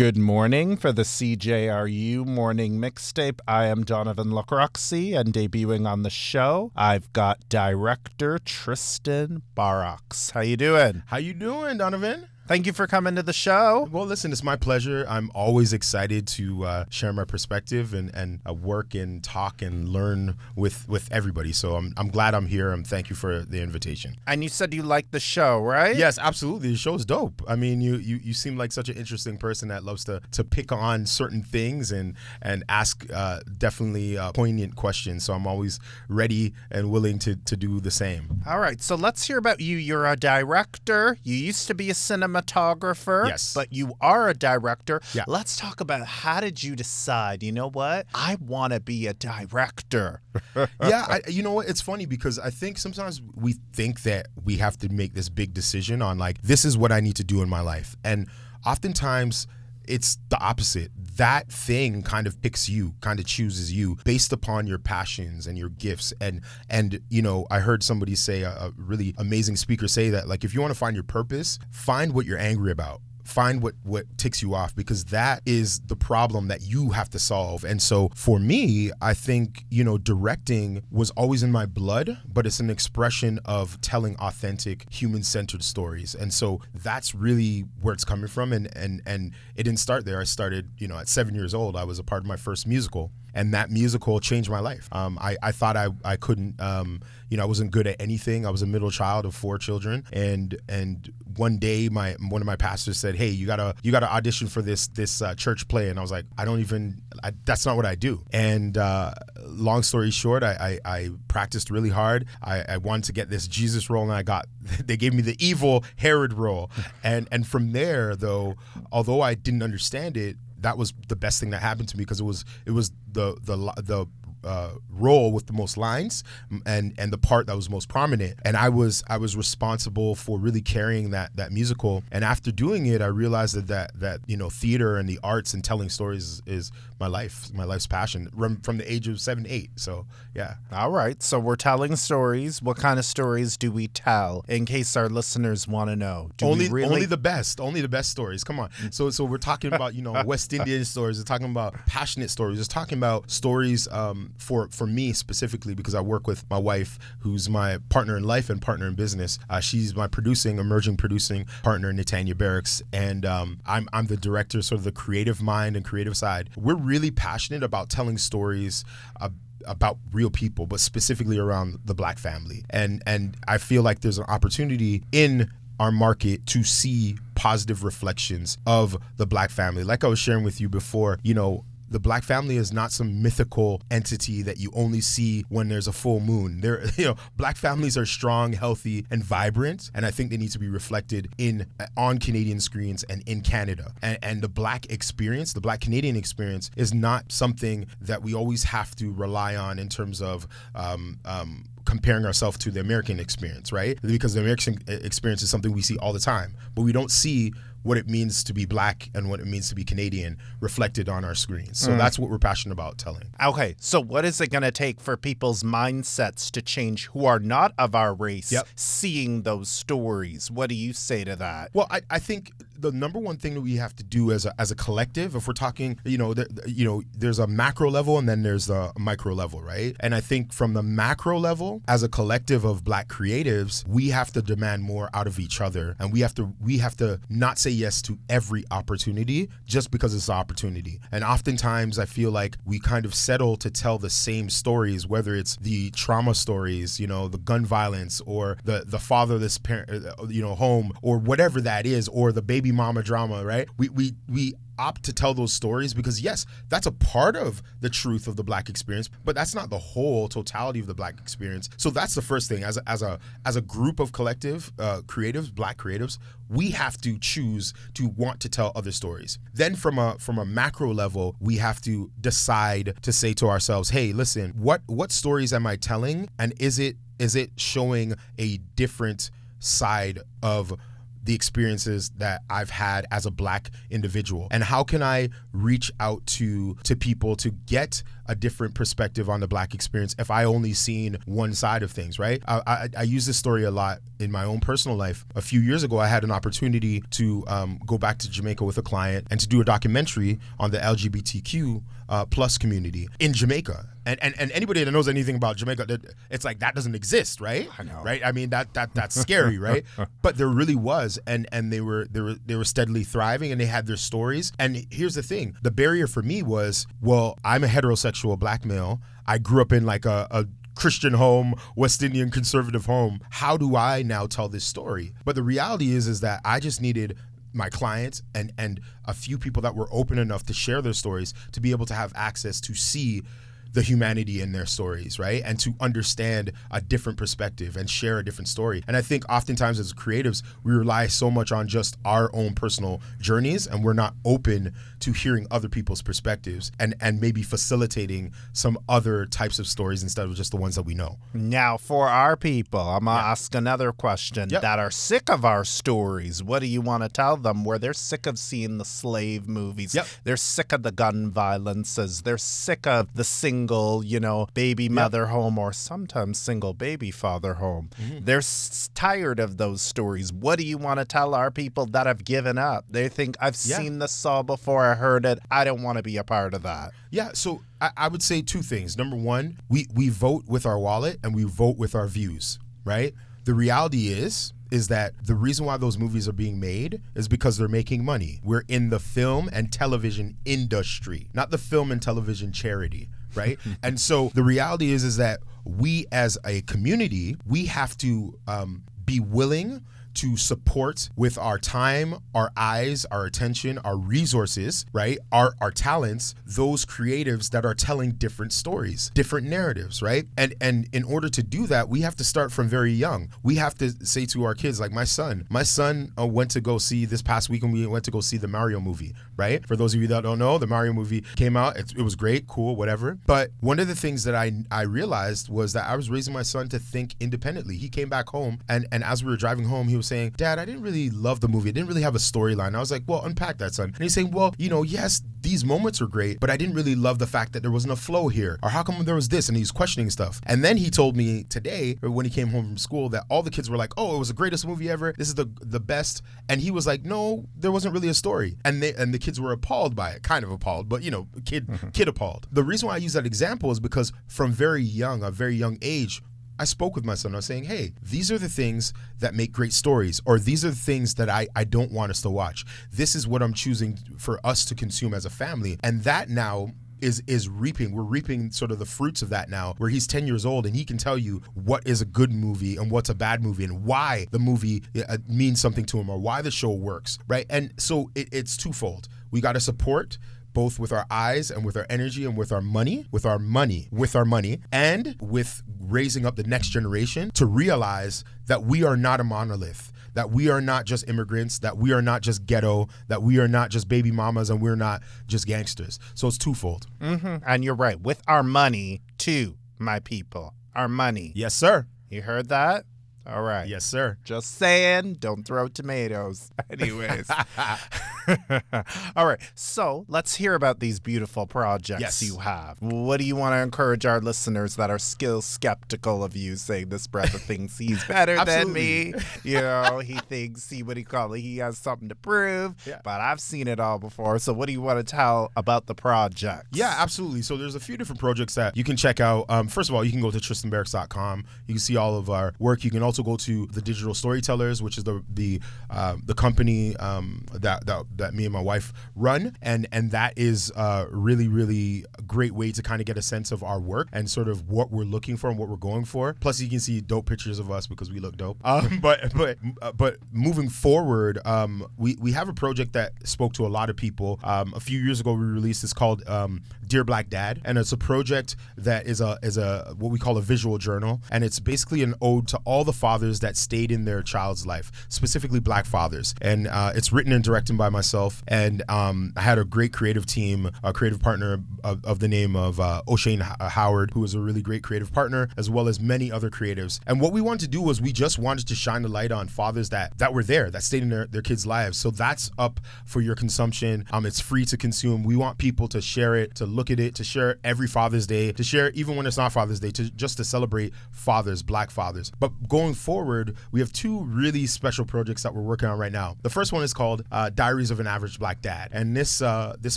Good morning for the CJRU morning mixtape. I am Donovan Lacroxi, and debuting on the show, I've got director Tristan Barrocks. How you doing? How you doing, Donovan? Thank you for coming to the show. Well, listen, it's my pleasure. I'm always excited to uh, share my perspective and and uh, work and talk and learn with with everybody. So I'm I'm glad I'm here. And thank you for the invitation. And you said you like the show, right? Yes, absolutely. The show's dope. I mean, you you you seem like such an interesting person that loves to to pick on certain things and and ask uh, definitely uh, poignant questions. So I'm always ready and willing to to do the same. All right. So let's hear about you. You're a director. You used to be a cinema cinematographer. Yes. But you are a director. Yeah. Let's talk about how did you decide, you know what? I want to be a director. yeah, I, you know what? It's funny because I think sometimes we think that we have to make this big decision on like this is what I need to do in my life. And oftentimes it's the opposite. That thing kind of picks you, kind of chooses you based upon your passions and your gifts. And and you know, I heard somebody say a, a really amazing speaker say that like if you want to find your purpose, find what you're angry about find what what ticks you off because that is the problem that you have to solve. And so for me i think you know directing was always in my blood but it's an expression of telling authentic human-centered stories. And so that's really where it's coming from and and and it didn't start there. I started you know at seven years old i was a part of my first musical and that musical changed my life. Um, I, I thought I, I couldn't, um, you know, I wasn't good at anything. I was a middle child of four children, and and one day my one of my pastors said, "Hey, you gotta you gotta audition for this this uh, church play," and I was like, "I don't even I, that's not what I do." And uh, long story short, I, I, I practiced really hard. I, I, wanted to get this Jesus role, and I got they gave me the evil Herod role, and and from there though, although I didn't understand it, that was the best thing that happened to me because it was it was the the the uh, role with the most lines and and the part that was most prominent. And I was I was responsible for really carrying that that musical. And after doing it I realized that that, that you know theater and the arts and telling stories is, is my life my life's passion from the age of 7 8 so yeah. All right. So we're telling stories. What kind of stories do we tell? In case our listeners want to know do only really- only the best only the best stories. Come on. So so we're talking about you know West Indian stories. We're talking about passionate stories. We're talking about stories um, for for me specifically because I work with my wife, who's my partner in life and partner in business. Uh, she's my producing, emerging producing partner, Netanya Barrocks, and um, I'm I'm the director, sort of the creative mind and creative side. We're really passionate about telling stories. Uh, about real people, but specifically around the black family. And and I feel like there's an opportunity in our market to see positive reflections of the black family. Like I was sharing with you before, you know, the black family is not some mythical entity that you only see when there's a full moon. There, you know, black families are strong, healthy, and vibrant, and I think they need to be reflected in on Canadian screens and in Canada. And, and the black experience, the black Canadian experience, is not something that we always have to rely on in terms of um, um, comparing ourselves to the American experience, right? Because the American experience is something we see all the time, but we don't see what it means to be black and what it means to be Canadian reflected on our screens. So mm. that's what we're passionate about telling. Okay, so what is it going to take for people's mindsets to change who are not of our race yep. seeing those stories? What do you say to that? Well, I, I think the number one thing that we have to do as a, as a collective, if we're talking, you know, the, you know, there's a macro level and then there's the micro level, right? And I think from the macro level, as a collective of black creatives, we have to demand more out of each other, and we have to we have to not say yes to every opportunity just because it's an opportunity. And oftentimes, I feel like we kind of settle to tell the same stories, whether it's the trauma stories, you know, the gun violence, or the the fatherless parent, uh, you know, home, or whatever that is, or the baby mama drama, right? We we we opt to tell those stories because yes, that's a part of the truth of the black experience, but that's not the whole totality of the black experience. So that's the first thing as a, as a as a group of collective uh, creatives, black creatives, we have to choose to want to tell other stories. Then from a from a macro level, we have to decide to say to ourselves, "Hey, listen, what what stories am I telling and is it is it showing a different side of the experiences that I've had as a black individual and how can I reach out to to people to get a different perspective on the black experience if I only seen one side of things, right? I, I, I use this story a lot in my own personal life. A few years ago, I had an opportunity to um, go back to Jamaica with a client and to do a documentary on the LGBTQ uh, plus community in Jamaica. And, and and anybody that knows anything about Jamaica, it's like that doesn't exist, right? I know, right? I mean that that that's scary, right? But there really was, and and they were they were they were steadily thriving, and they had their stories. And here's the thing: the barrier for me was, well, I'm a heterosexual black male. I grew up in like a, a Christian home, West Indian conservative home. How do I now tell this story? But the reality is is that I just needed my clients and and a few people that were open enough to share their stories to be able to have access to see the humanity in their stories, right? And to understand a different perspective and share a different story. And I think oftentimes as creatives, we rely so much on just our own personal journeys and we're not open to hearing other people's perspectives and and maybe facilitating some other types of stories instead of just the ones that we know. Now, for our people, I'm gonna Yeah. ask another question Yep. that are sick of our stories. What do you want to tell them? Where they're sick of seeing the slave movies, Yep. they're sick of the gun violences, they're sick of the single, you know, baby mother home or sometimes single baby father home. Mm-hmm. They're s- tired of those stories. What do you want to tell our people that have given up? They think I've Yeah. seen this saw before, I heard it. I don't want to be a part of that. Yeah, so I, I would say two things. Number one, we we vote with our wallet and we vote with our views, right? The reality is is that the reason why those movies are being made is because they're making money. We're in the film and television industry, not the film and television charity, right? and so the reality is is that we as a community, we have to um, be willing to support with our time, our eyes, our attention, our resources, right? Our our talents, those creatives that are telling different stories, different narratives, right? And and in order to do that, we have to start from very young. We have to say to our kids like my son, my son uh, went to go see this past weekend we went to go see the Mario movie, right? For those of you that don't know, the Mario movie came out. It, it was great, cool, whatever. But one of the things that I I realized was that I was raising my son to think independently. He came back home and and as we were driving home, he was saying, "Dad, I didn't really love the movie. It didn't really have a storyline." I was like, "Well, unpack that, son." And he's saying, "Well, you know, yes, these moments were great, but I didn't really love the fact that there wasn't a flow here, or how come there was this?" And he's questioning stuff. And then he told me today, when he came home from school, that all the kids were like, "Oh, it was the greatest movie ever. This is the the best." And he was like, "No, there wasn't really a story." And they and the kids were appalled by it, kind of appalled, but you know, kid mm-hmm. kid appalled. The reason why I use that example is because from very young, a very young age, I spoke with my son. I was saying, hey, these are the things that make great stories, or these are the things that I, I don't want us to watch. This is what I'm choosing for us to consume as a family. And that now is is reaping. We're reaping sort of the fruits of that now, where he's 10 years old and he can tell you what is a good movie and what's a bad movie and why the movie uh, means something to him or why the show works, right? And so it, it's twofold. We got to support both with our eyes and with our energy and with our money, with our money, with our money, and with raising up the next generation to realize that we are not a monolith, that we are not just immigrants, that we are not just ghetto, that we are not just baby mamas, and we're not just gangsters. So it's twofold. Mm-hmm. And you're right. With our money, too, my people. Our money. Yes, sir. You heard that? All right. Yes, sir. Just saying, don't throw tomatoes. Anyways. All right. So let's hear about these beautiful projects Yes. you have. What do you want to encourage our listeners that are still skeptical of you saying this brother thinks he's better than me? You know, he thinks he what he call it? He has something to prove. Yeah. But I've seen it all before. So what do you want to tell about the project? Yeah, absolutely. So there's a few different projects that you can check out. Um, first of all, you can go to tristanbarrocks.com. You can see all of our work. You can also go to the Digital Storytellers, which is the the uh, the company um, that, that that me and my wife run, and and that is uh, really really a great way to kind of get a sense of our work and sort of what we're looking for and what we're going for. Plus, you can see dope pictures of us because we look dope. Um, but but uh, but moving forward, um, we we have a project that spoke to a lot of people. Um, a few years ago, we released. It's called um, Dear Black Dad, and it's a project that is a is a what we call a visual journal, and it's basically an ode to all the fathers that stayed in their child's life, specifically black fathers. And uh, it's written and directed by myself. And um, I had a great creative team, a creative partner of, of the name of uh, O'Shane H- Howard, who is a really great creative partner, as well as many other creatives. And what we wanted to do was we just wanted to shine the light on fathers that that were there, that stayed in their, their kids' lives. So that's up for your consumption. Um, it's free to consume. We want people to share it, to look at it, to share every Father's Day, to share even when it's not Father's Day, to just to celebrate fathers, black fathers. But going forward, we have two really special projects that we're working on right now. The first one is called uh, Diaries of an Average Black Dad, and this uh, this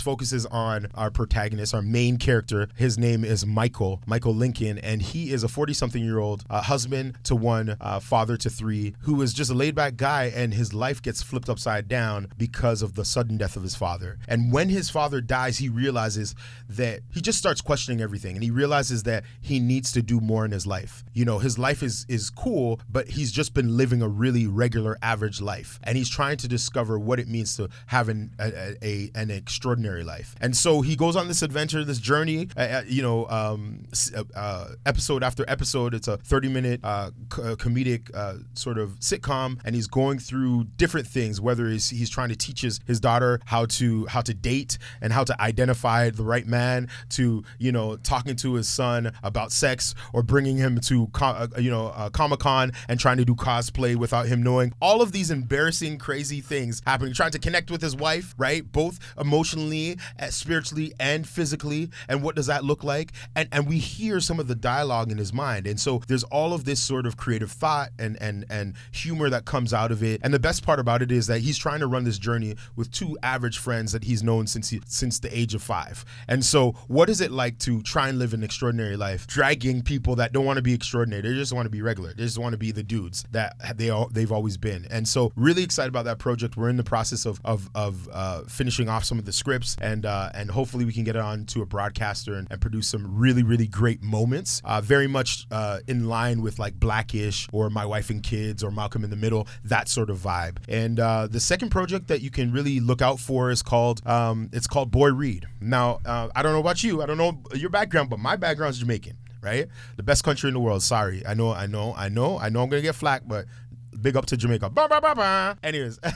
focuses on our protagonist, our main character. His name is Michael, Michael Lincoln, and he is a 40 something year old uh, husband to one, uh, father to three, who is just a laid back guy, and his life gets flipped upside down because of the sudden death of his father. And when his father dies, he realizes that he just starts questioning everything, and he realizes that he needs to do more in his life. You know, his life is is cool, but he's just been living a really regular, average life, and he's trying to discover what it means to have an a, a an extraordinary life. And so he goes on this adventure, this journey. Uh, uh, you know, um, uh, uh, episode after episode. It's a 30 minute uh, c- uh, comedic sort of sitcom, and he's going through different things. Whether he's he's trying to teach his, his daughter how to how to date and how to identify the right man, to you know talking to his son about sex, or bringing him to uh, you know uh, Comic Con and trying to do cosplay without him knowing. All of these embarrassing, crazy things happening. Trying to connect with his wife, right? Both emotionally, uh, spiritually, and physically. And what does that look like? And and we hear some of the dialogue in his mind. And so there's all of this sort of creative thought and and and humor that comes out of it. And the best part about it is that he's trying to run this journey with two average friends that he's known since he since the age of five. And so what is it like to try and live an extraordinary life, dragging people that don't want to be extraordinary? They just want to be regular. They just want to be the dudes that they all they've always been. And so really excited about that project. We're in the process of of, of uh, finishing off some of the scripts and uh, and hopefully we can get it on to a broadcaster and, and produce some really really great moments. Uh, very much uh, in line with like Blackish or My Wife and Kids or Malcolm in the Middle, that sort of vibe. And uh, the second project that you can really look out for is called um, it's called Boy Read. Now uh, I don't know about you, I don't know your background, but my background is Jamaican. Right, the best country in the world. Sorry, I know, I know, I know, I know. I'm gonna get flack, but big up to Jamaica. Ba, ba, ba, ba. Anyways,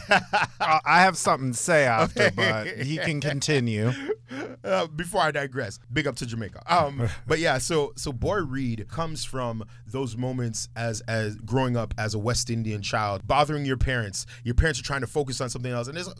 Uh, I have something to say after, but he can continue. uh, before I digress, big up to Jamaica. Um, but yeah, so so Boy Reed comes from those moments as as growing up as a West Indian child, bothering your parents. Your parents are trying to focus on something else, and it's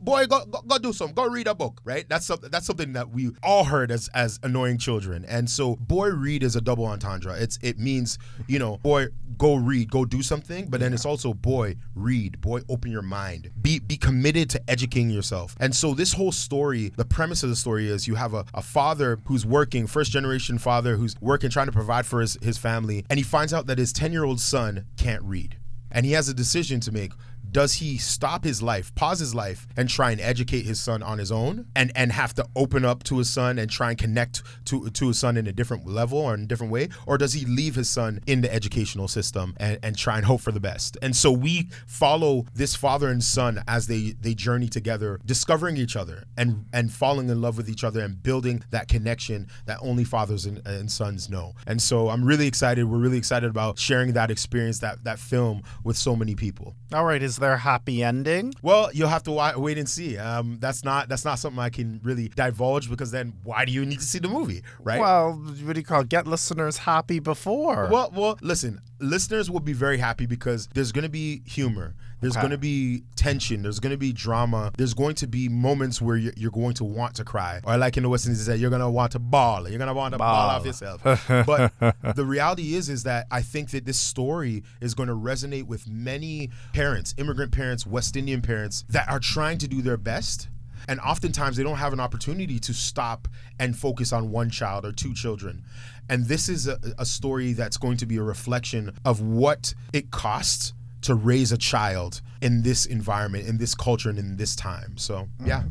boy, go, go, go do something, go read a book, right? That's something that's something that we all heard as as annoying children, and so Boy Reed is a double entendre. It's it means you know, boy, go read, go do something, but then it's also boy, read, boy, open your mind, be be committed to educating yourself. And so this whole story, the premise of the story is you have a, a father who's working, first generation father who's working, trying to provide for his, his family, and he finds out that his 10 year old son can't read. And he has a decision to make. Does he stop his life, pause his life, and try and educate his son on his own, and and have to open up to his son and try and connect to to his son in a different level or in a different way, or does he leave his son in the educational system and, and try and hope for the best? And so we follow this father and son as they they journey together, discovering each other and and falling in love with each other and building that connection that only fathers and, and sons know. And so I'm really excited. We're really excited about sharing that experience, that that film with so many people. All right, is there a happy ending? Well, you'll have to wa- wait and see. Um, that's not that's not something I can really divulge because then why do you need to see the movie, right? Well, what do you call it? Get listeners happy before. Well, well, listen, listeners will be very happy because there's going to be humor. There's Okay. going to be tension. There's going to be drama. There's going to be moments where you're, you're going to want to cry. Or like in the West Indies, that you're going to want to bawl. You're going to want to bawl off Bawl. yourself. but the reality is, is that I think that this story is going to resonate with many parents, immigrant parents, West Indian parents that are trying to do their best. And oftentimes they don't have an opportunity to stop and focus on one child or two children. And this is a, a story that's going to be a reflection of what it costs to raise a child in this environment, in this culture, and in this time. So, yeah. Mm-hmm.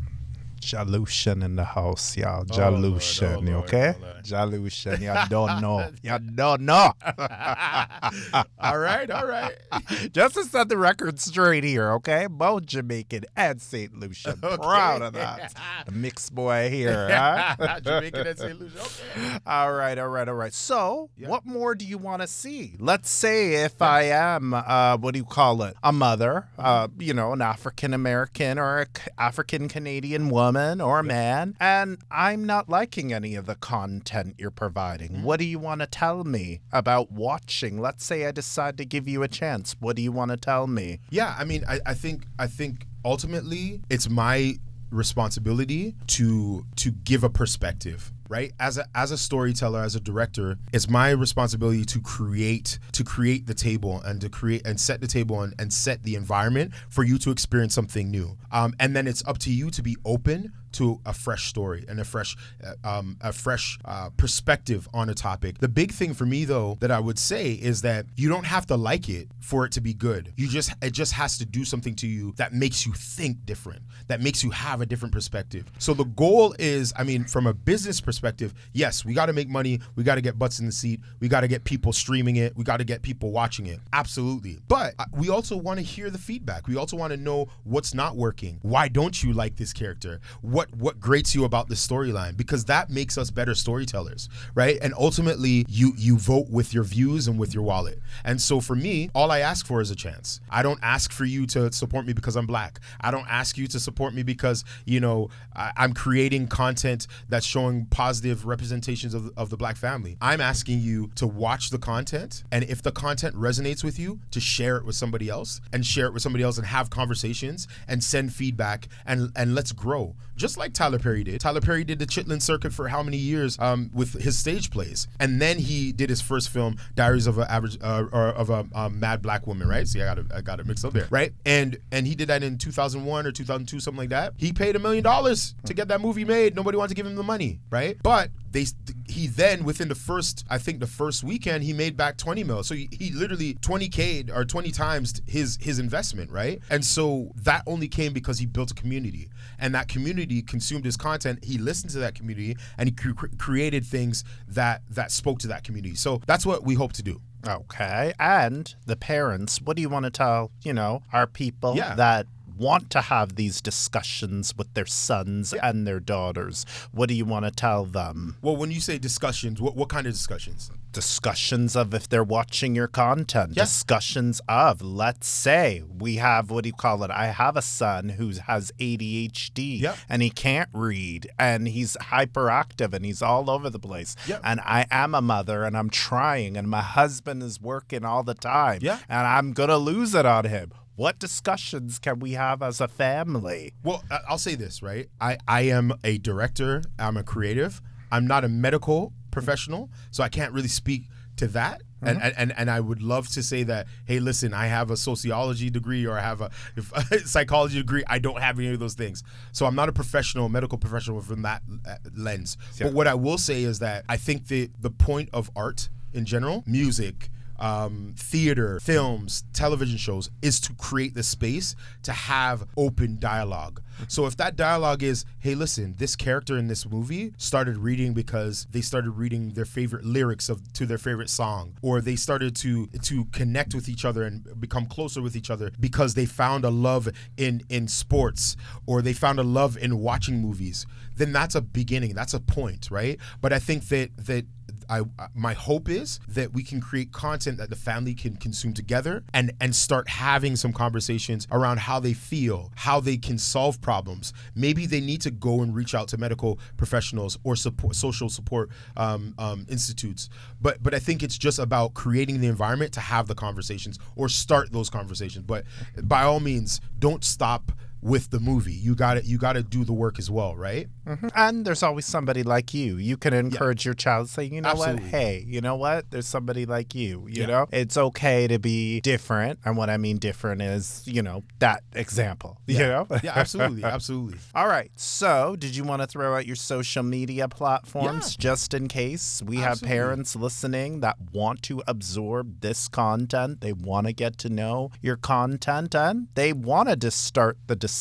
Jalution in the house, y'all. Oh, Lord, oh, Lord, okay? oh, Lord. Jalution, y'all don't know. y'all don't know. all right, all right. Just to set the record straight here, okay? Both Jamaican and St. Lucian. Okay. Proud of that. The mixed boy here, huh? Jamaican and St. Lucia. Okay. All right, all right, all right. So, what more do you want to see? Let's say if I am, uh, what do you call it, a mother, uh, you know, an African American or a African Canadian woman or man, and I'm not liking any of the content you're providing. Mm-hmm. What do you want to tell me about watching? Let's say I decide to give you a chance. What do you want to tell me? Yeah, I mean, I, I think I think ultimately it's my responsibility to to give a perspective right? As a as a storyteller as a director it's my responsibility to create to create the table and to create and set the table and, and set the environment for you to experience something new. Um, and then it's up to you to be open to a fresh story and a fresh uh, um, a fresh uh, perspective on a topic. The big thing for me though that i would say is that you don't have to like it for it to be good. You just it just has to do something to you that makes you think different that makes you have a different perspective. So the goal is i mean from a business perspective yes we got to make money we got to get butts in the seat we got to get people streaming it we got to get people watching it. Absolutely. But uh, we also want to hear the feedback. We also want to know what's not working. Why don't you like this character? What what grates you about the storyline because that makes us better storytellers right? And ultimately you you vote with your views and with your wallet. And so for me all i ask for is a chance. I don't ask for you to support me because i'm black. I don't ask you to support me because you know I, i'm creating content that's showing positive representations of, of the black family. I'm asking you to watch the content and if the content resonates with you to share it with somebody else and share it with somebody else and have conversations and send feedback and and let's grow. Just like Tyler Perry did. Tyler Perry did the Chitlin circuit for how many years um, with his stage plays, and then he did his first film, Diaries of a Average uh, or of a um, Mad Black Woman. Right? See, I got I got it mixed up there. Right? And and he did that in 2001 or 2002, something like that. He paid a million dollars to get that movie made. Nobody wanted to give him the money. Right? But they he then within the first I think the first weekend he made back 20 mil. So he, he literally 20k or 20 times his his investment, right? And so that only came because he built a community, and that community consumed his content. He listened to that community, and he cre- created things that that spoke to that community. So that's what we hope to do. Okay. And the parents, what do you want to tell, you know, our people Yeah. that want to have these discussions with their sons and their daughters? What do you want to tell them? Well, when you say discussions, what what kind of discussions? Discussions of if they're watching your content. Yeah. Discussions of, let's say, we have, what do you call it? I have a son who has ADHD Yeah. and he can't read and he's hyperactive and he's all over the place. Yeah. And I am a mother and I'm trying and my husband is working all the time. Yeah. And I'm going to lose it on him. What discussions can we have as a family? Well, I'll say this, right? I, I am a director, I'm a creative. I'm not a medical professional, so I can't really speak to that. And, and, and and I would love to say that, hey, listen, I have a sociology degree or I have a, if, psychology degree. I don't have any of those things. So I'm not a professional, medical professional from that uh, lens. But what I will say is that I think the, the point of art in general, music, um, theater, films, television shows is to create the space to have open dialogue. So if that dialogue is, hey, listen, this character in this movie started reading because they started reading their favorite lyrics of to their favorite song, or they started to to connect with each other and become closer with each other because they found a love in in sports, or they found a love in watching movies. Then that's a beginning. That's a point, right? But I think that that I my hope is that we can create content that the family can consume together and and start having some conversations around how they feel, how they can solve problems. Maybe they need to go and reach out to medical professionals or support social support um, um, institutes. But but I think it's just about creating the environment to have the conversations or start those conversations. But by all means, don't stop with the movie. You got it. you got to do the work as well, right? Mm-hmm. And there's always somebody like you. You can encourage your child, say, you know Absolutely. what? Hey, you know what? There's somebody like you. You Yeah. know, it's okay to be different. And what I mean different is, you know, that example. You know? Yeah, absolutely, absolutely. All right. So, did you want to throw out your social media platforms just in case we have parents listening that want to absorb this content? They want to get to know your content and they wanted to start the discussion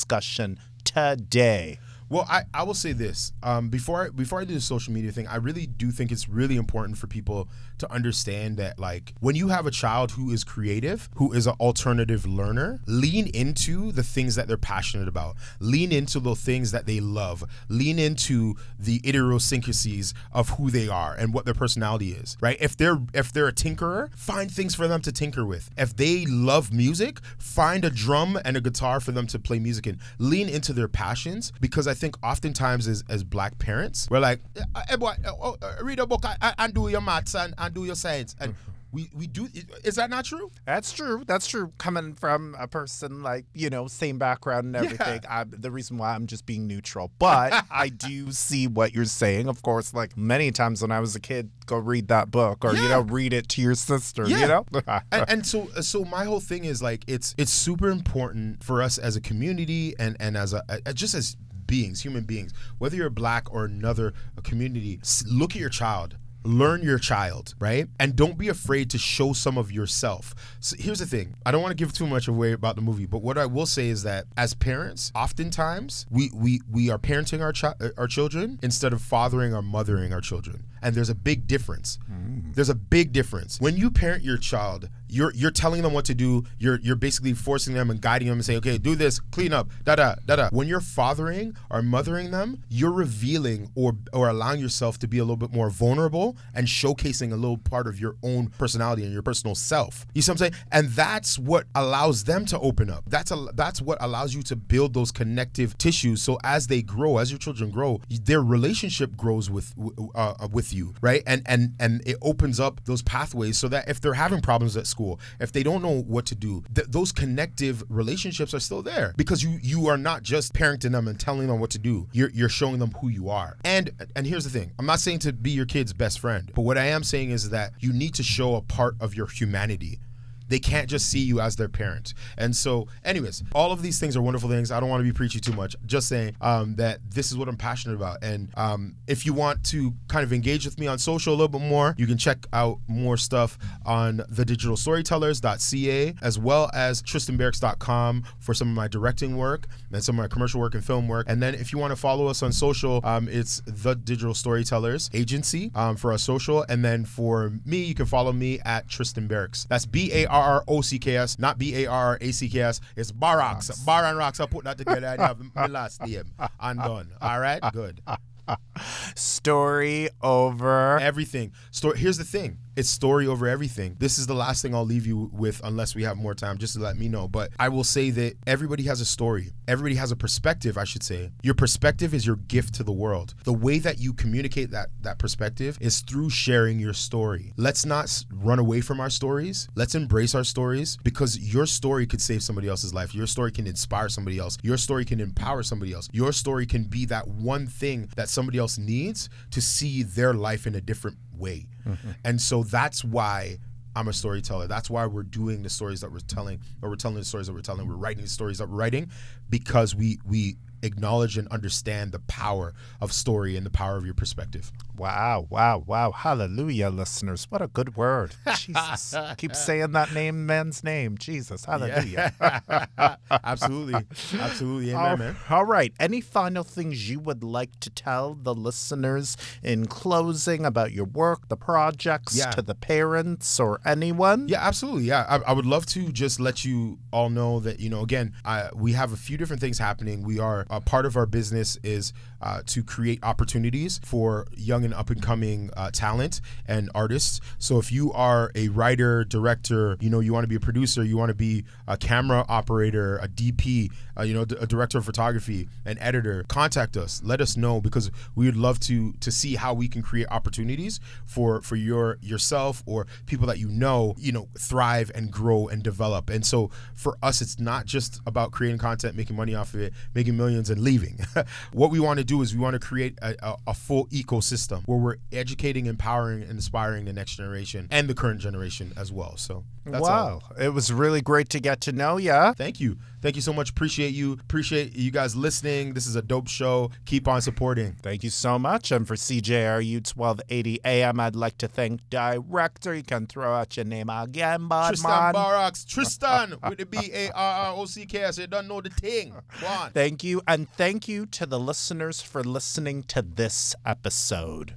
today. Well, I, I will say this. Um, before I, before I do the social media thing, I really do think it's really important for people to understand that like when you have a child who is creative, who is an alternative learner, lean into the things that they're passionate about. Lean into the things that they love. Lean into the idiosyncrasies of who they are and what their personality is. Right? If they're if they're a tinkerer, find things for them to tinker with. If they love music, find a drum and a guitar for them to play music in. Lean into their passions because I think oftentimes as, as black parents, we're like, hey boy, oh, oh, read a book and, and do your maths and, and do your science. And mm-hmm. we, we do, is that not true? That's true. That's true. Coming from a person like, you know, same background and everything. I, the reason why I'm just being neutral. But I do see what you're saying. Of course, like many times when I was a kid, go read that book or, you know, read it to your sister, you know? and, and so so my whole thing is like it's it's super important for us as a community and and as a, a just as beings human beings whether you're black or another community look at your child learn your child right? And don't be afraid to show some of yourself. So here's the thing. I don't want to give too much away about the movie but what i will say is that as parents oftentimes we we we are parenting our chi- uh, our children instead of fathering or mothering our children. And there's a big difference. Mm. There's a big difference. When you parent your child you're you're telling them what to do. You're you're basically forcing them and guiding them and saying okay do this clean up da da da da. When you're fathering or mothering them you're revealing or or allowing yourself to be a little bit more vulnerable and showcasing a little part of your own personality and your personal self. You see what i'm saying? And that's what allows them to open up. That's a that's what allows you to build those connective tissues. So as they grow as your children grow their relationship grows with uh, uh, with you right? And and and it opens up those pathways so that if they're having problems at school if they don't know what to do th- those connective relationships are still there because you you are not just parenting them and telling them what to do. You're you're showing them who you are. And and here's the thing. I'm not saying to be your kid's best friend but what i am saying is that you need to show a part of your humanity they can't just see you as their parent. And so, anyways, all of these things are wonderful things. I don't want to be preachy too much. Just saying um, that this is what I'm passionate about. And um, if you want to kind of engage with me on social a little bit more, you can check out more stuff on thedigitalstorytellers.ca as well as tristanbarrocks.com for some of my directing work and some of my commercial work and film work. And then if you want to follow us on social, um, it's the Digital Storytellers Agency um, for our social. And then for me, you can follow me at Tristan Barrocks. That's B A R R O C K S, not B A R A C K S. It's Barrocks. Bar and Rocks. I put that together and have my last name. And done. All right? Good. Story over. Everything. Story. Here's the thing. It's story over everything. This is the last thing I'll leave you with, unless we have more time, just to let me know. But I will say that everybody has a story. Everybody has a perspective. I should say. Your perspective is your gift to the world. The way that you communicate that that perspective is through sharing your story. Let's not run away from our stories. Let's embrace our stories because your story could save somebody else's life. Your story can inspire somebody else. Your story can empower somebody else. Your story can be that one thing that somebody else needs to see their life in a different way. Mm-hmm. And so that's why I'm a storyteller. That's why we're doing the stories that we're telling, or we're telling the stories that we're telling. We're writing the stories that we're writing because we we acknowledge and understand the power of story and the power of your perspective. Wow, wow, wow. Hallelujah, listeners. What a good word. Jesus. Keep saying that name, man's name. Jesus. Hallelujah. absolutely, absolutely, amen, All- man. all right. Any final things you would like to tell the listeners in closing about your work, the projects, Yeah. to the parents or anyone? Yeah, absolutely. Yeah, I, I would love to just let you all know that you know again, I, we have a few different things happening. We are a part of our business is uh, to create opportunities for young and up and coming uh, talent and artists. So if you are a writer, director, you know you want to be a producer, you want to be a camera operator, a DP, uh, you know, a director of photography, an editor, contact us. Let us know because we would love to to see how we can create opportunities for for your yourself or people that you know, you know, thrive and grow and develop. And so for us, it's not just about creating content, making money off of it, making millions and leaving. what we want to do is we want to create a, a, a full ecosystem where we're educating, empowering, and inspiring the next generation and the current generation as well. So that's all. wow. It was really great to get to know you. Thank you. Thank you so much. Appreciate you. Appreciate you guys listening. This is a dope show. Keep on supporting. Thank you so much. And for CJRU 1280 AM, I'd like to thank Director. You can throw out your name again, bud Tristan man. Barrocks. Tristan with the B A R R O C K S. You don't know the thing. Go on. Thank you, and thank you to the listeners for listening to this episode.